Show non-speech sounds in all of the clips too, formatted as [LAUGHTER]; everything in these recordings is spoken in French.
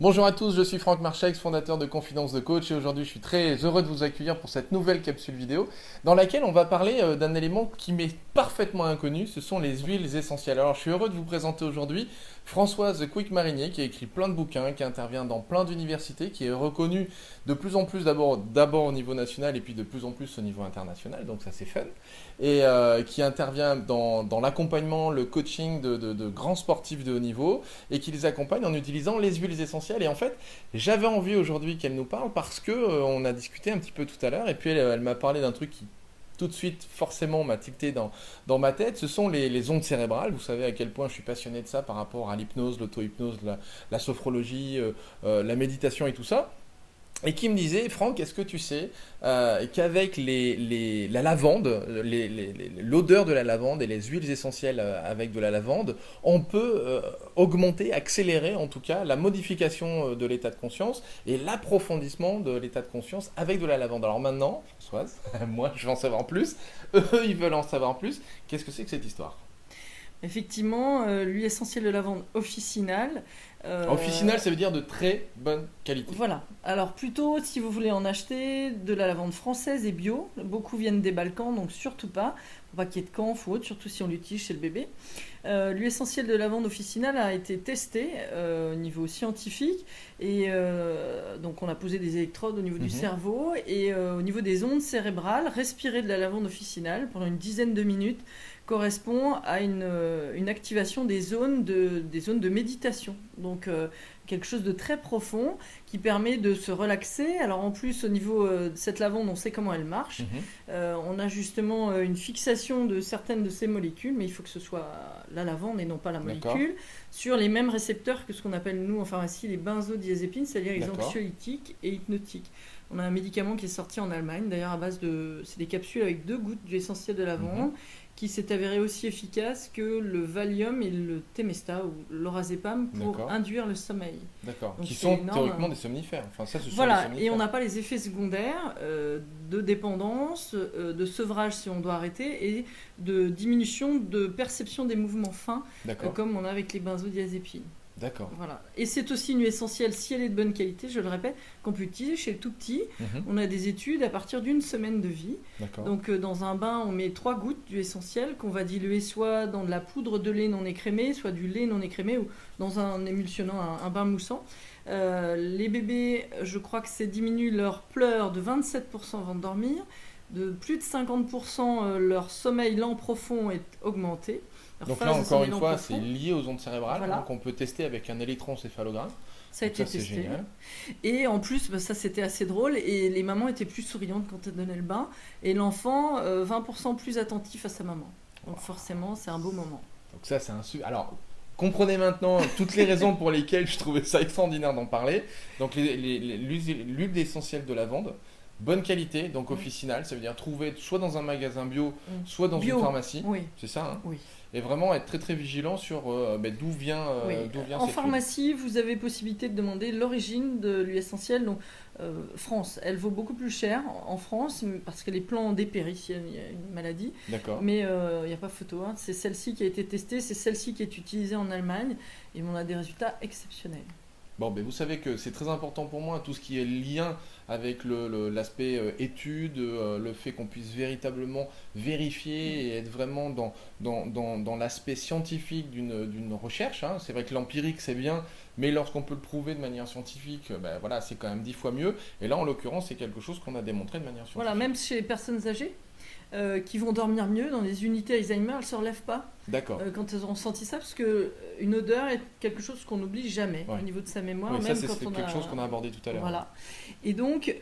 Bonjour à tous, je suis Franck Marchex, fondateur de Confidence de Coach et aujourd'hui je suis très heureux de vous accueillir pour cette nouvelle capsule vidéo dans laquelle on va parler euh, d'un élément qui m'est parfaitement inconnu, ce sont les huiles essentielles. Alors je suis heureux de vous présenter aujourd'hui Françoise Quick Marinier qui a écrit plein de bouquins, qui intervient dans plein d'universités, qui est reconnue de plus en plus d'abord au niveau national et puis de plus en plus au niveau international, donc ça c'est fun, et euh, qui intervient dans, l'accompagnement, le coaching de, de grands sportifs de haut niveau et qui les accompagne en utilisant les huiles essentielles. Et en fait, j'avais envie aujourd'hui qu'elle nous parle parce que euh, on a discuté un petit peu tout à l'heure et puis elle, m'a parlé d'un truc qui tout de suite forcément m'a dans, dans ma tête, ce sont les, ondes cérébrales. Vous savez à quel point je suis passionné de ça par rapport à l'hypnose, l'auto-hypnose, la, sophrologie, euh, euh, la méditation et tout ça et qui me disait, Franck, est-ce que tu sais euh, qu'avec la lavande, l'odeur de la lavande et les huiles essentielles euh, avec de la lavande, on peut euh, augmenter, accélérer en tout cas la modification de l'état de conscience et l'approfondissement de l'état de conscience avec de la lavande. Alors maintenant, Françoise, [LAUGHS] moi je veux en savoir plus, eux ils veulent en savoir plus. Qu'est-ce que c'est que cette histoire? Effectivement, l'huile essentielle de lavande officinale, euh, Officinal, ça veut dire de très bonne qualité. Voilà. Alors plutôt, si vous voulez en acheter, de la lavande française et bio. Beaucoup viennent des Balkans, donc surtout pas. Faut pas qu'il y ait de camphre ou autre, surtout si on l'utilise chez le bébé. Euh, L'huile essentielle de lavande officinale a été testée euh, au niveau scientifique. Et euh, donc on a posé des électrodes au niveau du mhm. cerveau. Et au niveau des ondes cérébrales, respirer de la lavande officinale pendant une dizaine de minutes correspond à une, une activation des zones de, des zones de méditation. Donc euh, quelque chose de très profond qui permet de se relaxer. Alors en plus au niveau euh, de cette lavande, on sait comment elle marche. Mhm. Euh, on a justement une fixation de certaines de ces molécules, mais il faut que ce soit la lavande et non pas la molécule, sur les mêmes récepteurs que ce qu'on appelle nous en pharmacie les benzodiazépines, c'est-à-dire les anxiolytiques et hypnotiques. On a un médicament qui est sorti en Allemagne, d'ailleurs à base de, c'est des capsules avec deux gouttes d'essentiel de lavande. Mhm qui s'est avéré aussi efficace que le Valium et le Temesta ou l'Orazepam pour induire le sommeil. D'accord. Qui sont théoriquement des somnifères. Enfin, ça, ce voilà. et on n'a pas les effets secondaires euh, de dépendance, euh, de sevrage si on doit arrêter et de diminution de perception des mouvements fins, euh, comme on a avec les benzodiazépines. D'accord. Voilà. Et c'est aussi une essentielle, si elle est de bonne qualité, je le répète, qu'on peut utiliser chez le tout petit. Mhm. On a des études à partir d'une semaine de vie. Donc euh, dans un bain, on met trois gouttes du essentiel qu'on va diluer soit dans de la poudre de lait non écrémé, soit du lait non écrémé ou dans un émulsionnant, un, bain moussant. Euh, les bébés, je crois que ça diminue leur pleurs de 27% avant de dormir. De plus de 50%, euh, leur sommeil lent profond est augmenté. Donc là, encore une fois, c'est lié aux ondes cérébrales, qu'on donc on peut tester avec un électroencéphalogramme. Ça a été testé. Et en plus, bah, ça c'était assez drôle. Et les mamans étaient plus souriantes quand elles donnaient le bain. Et l'enfant, 20% euh, plus attentif à sa maman. Donc forcément, c'est un beau moment. Donc ça, c'est un Alors, comprenez maintenant [LAUGHS] toutes les raisons pour lesquelles je trouvais ça extraordinaire d'en parler. Donc l'huile essentielle de lavande, bonne qualité, donc officinale, ça veut dire trouver soit dans un magasin bio, mm. soit dans une pharmacie. Oui. C'est ça hein Oui et vraiment être très très vigilant sur euh, ben, d'où vient, euh, vient En pharmacie, vous avez possibilité de demander l'origine de l'huile essentielle. Donc, euh, France, elle vaut beaucoup plus cher en France parce que les plants ont dépéri s'il y a une maladie. D'accord. Mais il n'y a pas photo. Hein. C'est celle-ci qui a été testée, c'est celle-ci qui est utilisée en Allemagne et on a des résultats exceptionnels. Bon, ben vous savez que c'est très important pour moi, tout ce qui est lien avec l'aspect le, euh, étude, euh, le fait qu'on puisse véritablement vérifier et être vraiment dans, dans, dans, dans l'aspect scientifique d'une recherche. Hein. C'est vrai que l'empirique, c'est bien, mais lorsqu'on peut le prouver de manière scientifique, ben voilà, c'est quand même dix fois mieux. Et là, en l'occurrence, c'est quelque chose qu'on a démontré de manière scientifique. Voilà, même chez les personnes âgées euh, qui vont dormir mieux dans les unités Alzheimer, elles ne se relèvent pas. D'accord. Euh, quand elles ont senti ça, parce que euh, une odeur est quelque chose qu'on n'oublie jamais au niveau de sa mémoire. même ça, c'est quelque chose qu'on a abordé tout à l'heure. Voilà. Et donc,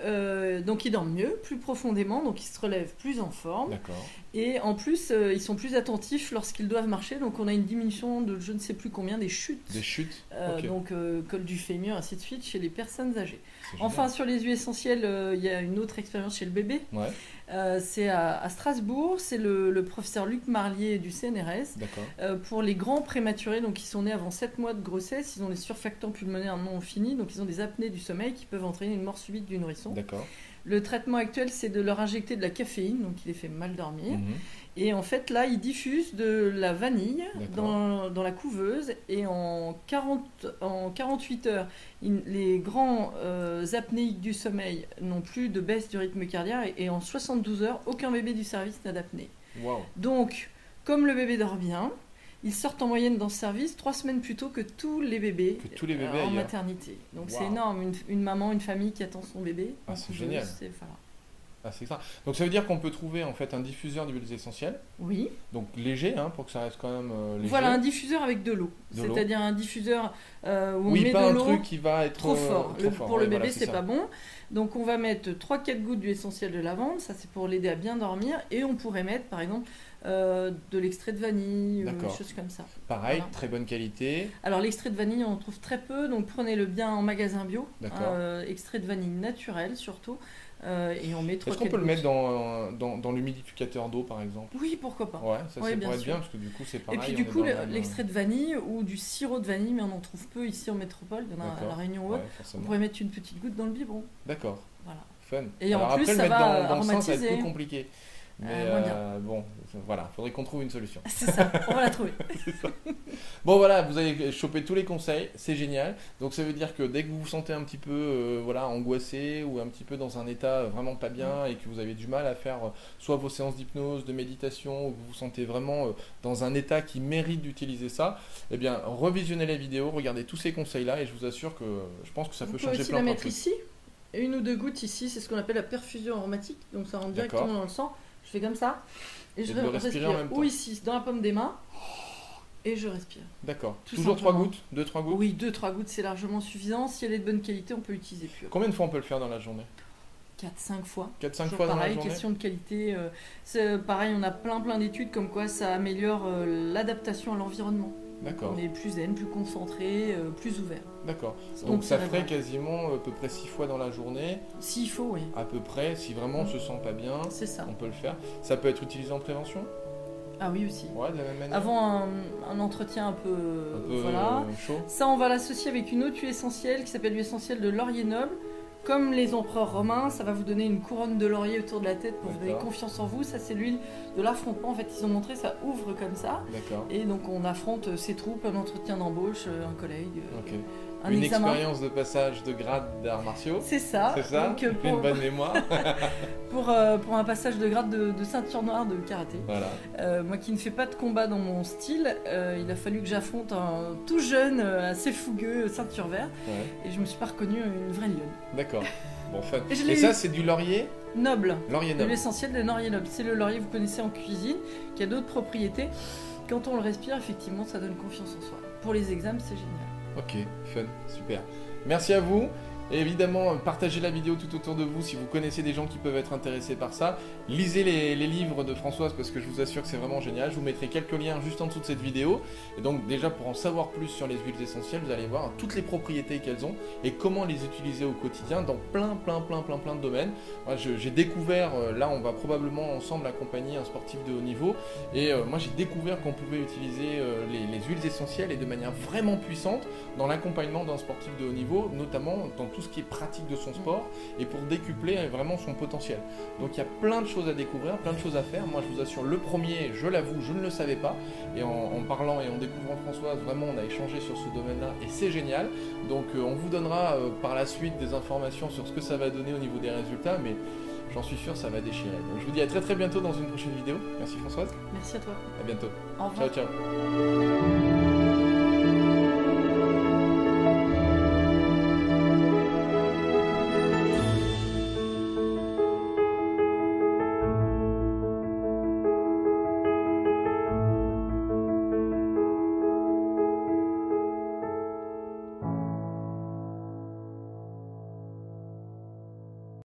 donc ils dorment mieux, plus profondément, donc ils se relèvent plus en forme. D'accord. Et en plus, ils sont plus attentifs lorsqu'ils doivent marcher, donc on a une diminution de je ne sais plus combien des chutes. Des chutes. Donc col du fémur, ainsi de suite, chez les personnes âgées. Enfin, sur les huiles essentielles, il y a une autre expérience chez le bébé. Ouais. Euh, c'est à, Strasbourg, c'est le, professeur Luc Marlier du CNRS. Euh, pour les grands prématurés, donc qui sont nés avant 7 mois de grossesse, ils ont des surfactants pulmonaires non finis, donc ils ont des apnées du sommeil qui peuvent entraîner une mort subite du nourrisson. Le traitement actuel, c'est de leur injecter de la caféine, donc il les fait mal dormir. Mhm. Et en fait, là, ils diffusent de la vanille dans, dans la couveuse. Et en, 40, en 48 heures, les grands euh, apnéiques du sommeil n'ont plus de baisse du rythme cardiaque. Et en 72 heures, aucun bébé du service n'a d'apnée. Donc, comme le bébé dort bien, ils sortent en moyenne dans ce service trois semaines plus tôt que tous les bébés, Que tous les bébés euh, en maternité. Donc c'est énorme, une, une maman, une famille qui attend son bébé. Ah, c'est génial. voilà. Ah, c'est ça. Donc ça veut dire qu'on peut trouver en fait un diffuseur d'huiles essentielles, Oui, donc léger, hein, pour que ça reste quand même euh, léger. voilà un diffuseur avec de l'eau. C'est-à-dire un diffuseur euh, où on oui, met pas de un l'eau truc qui va être trop euh, fort. trop Le- fort. pour Ouais, le bébé, voilà, c'est pas bon. Donc on va mettre 3-4 gouttes d'huile essentielle de lavande, ça c'est pour l'aider à bien dormir. Et on pourrait mettre par exemple euh, de l'extrait de vanille, ou des choses comme ça. Pareil, Voilà. très bonne qualité. Alors l'extrait de vanille, on en trouve très peu, donc prenez-le bien en magasin bio. D'accord. Extrait de vanille naturel surtout. Euh, et on met 3 Est-ce qu'on peut le mettre dans, dans, dans l'humidificateur d'eau par exemple? Oui, pourquoi pas. Ouais, ça, bien pourrait être bien parce que du coup c'est pareil. et puis du coup, l'extrait de vanille ou du sirop de vanille, mais on en trouve peu ici en métropole, il y en a à. La Réunion ou Ouais, autre. On pourrait mettre une petite goutte dans le biberon. D'accord, Voilà. fun. Et en plus, après, ça le mettre va dans, dans le sein, ça va être plus compliqué. Mais Euh, euh, bon, voilà, faudrait qu'on trouve une solution. [LAUGHS] C'est ça, on va la trouver. [LAUGHS] Bon voilà, vous avez chopé tous les conseils, c'est génial. Donc ça veut dire que dès que vous vous sentez un petit peu euh, voilà, angoissé ou un petit peu dans un état vraiment pas bien et que vous avez du mal à faire euh, soit vos séances d'hypnose, de méditation, ou que vous vous sentez vraiment euh, dans un état qui mérite d'utiliser ça, eh bien revisionnez la vidéo, regardez tous ces conseils-là et je vous assure que je pense que ça Vous peut changer aussi plein de mettre trucs. ici. Une ou deux gouttes ici, c'est ce qu'on appelle la perfusion aromatique. Donc ça rentre directement dans le sang. Je fais comme ça. Et je Et de le re- respirer respire. en même temps. Ou ici, dans la paume des mains. Et je respire. D'accord. Toujours trois simplement. gouttes Deux, trois gouttes Oui, 2-3 gouttes, c'est largement suffisant. Si elle est de bonne qualité, on peut utiliser plus. Combien de fois on peut le faire dans la journée? 4-5 fois. 4-5 Toujours fois dans la question de qualité. euh, c'est pareil, on a plein plein d'études comme quoi ça améliore euh, l'adaptation à l'environnement. D'accord, On est plus zen, plus concentré, euh, plus ouvert. d'accord. Donc, Donc ça ferait quasiment à peu près 6 fois dans la journée, S'il faut, oui. à peu près, si vraiment on se sent pas bien, C'est ça. on peut le faire. Ça peut être utilisé en prévention? Ah oui aussi. Ouais, de la même manière Avant un, un entretien un peu, Un peu voilà. euh, chaud Ça, on va l'associer avec une autre huile essentielle qui s'appelle l'huile essentielle de laurier noble. Comme les empereurs romains, ça va vous donner une couronne de laurier autour de la tête pour vous donner confiance en vous. Ça, c'est l'huile de l'affrontement. En fait, ils ont montré ça ouvre comme ça. D'accord. Et donc, on affronte ses troupes, un entretien d'embauche, un collègue, euh. Un Une examen. expérience de passage de grade d'arts martiaux. C'est ça. C'est ça Donc, euh, J'ai une pour, bonne mémoire. [LAUGHS] pour, euh, pour un passage de grade de, de ceinture noire de karaté. voilà. Euh, moi qui ne fais pas de combat dans mon style, euh, il a fallu que j'affronte un tout jeune, assez fougueux, ceinture verte, Ouais. et je me suis pas reconnue une vraie lionne. D'accord. Bon, fun. Et ça, c'est du laurier? Noble, Laurier noble. l'essentiel de laurier noble. C'est le laurier que vous connaissez en cuisine, qui a d'autres propriétés. Quand on le respire, effectivement, ça donne confiance en soi. Pour les examens, c'est génial. Ok, fun, super. Merci à vous. Et évidemment, partagez la vidéo tout autour de vous si vous connaissez des gens qui peuvent être intéressés par ça. Lisez les, livres de Françoise parce que je vous assure que c'est vraiment génial. Je vous mettrai quelques liens juste en dessous de cette vidéo. Et donc déjà pour en savoir plus sur les huiles essentielles, vous allez voir toutes les propriétés qu'elles ont et comment les utiliser au quotidien dans plein plein plein plein plein de domaines. Moi, j'ai découvert, euh, là on va probablement ensemble accompagner un sportif de haut niveau et euh, moi j'ai découvert qu'on pouvait utiliser euh, les, les huiles essentielles et de manière vraiment puissante dans l'accompagnement d'un sportif de haut niveau, notamment dans tout ce qui est pratique de son sport et pour décupler euh, vraiment son potentiel. Donc il y a plein de choses à découvrir, plein de choses à faire. Moi je vous assure, le premier, je l'avoue, je ne le savais pas. Et en, en parlant et en découvrant Françoise, vraiment on a échangé sur ce domaine-là et c'est génial. Donc euh, on vous donnera euh, par la suite des informations sur ce que ça va donner au niveau des résultats, mais j'en suis sûr ça va déchirer. Donc je vous dis à très très bientôt dans une prochaine vidéo. Merci Françoise, Merci à toi. à bientôt. Au revoir. Ciao ciao.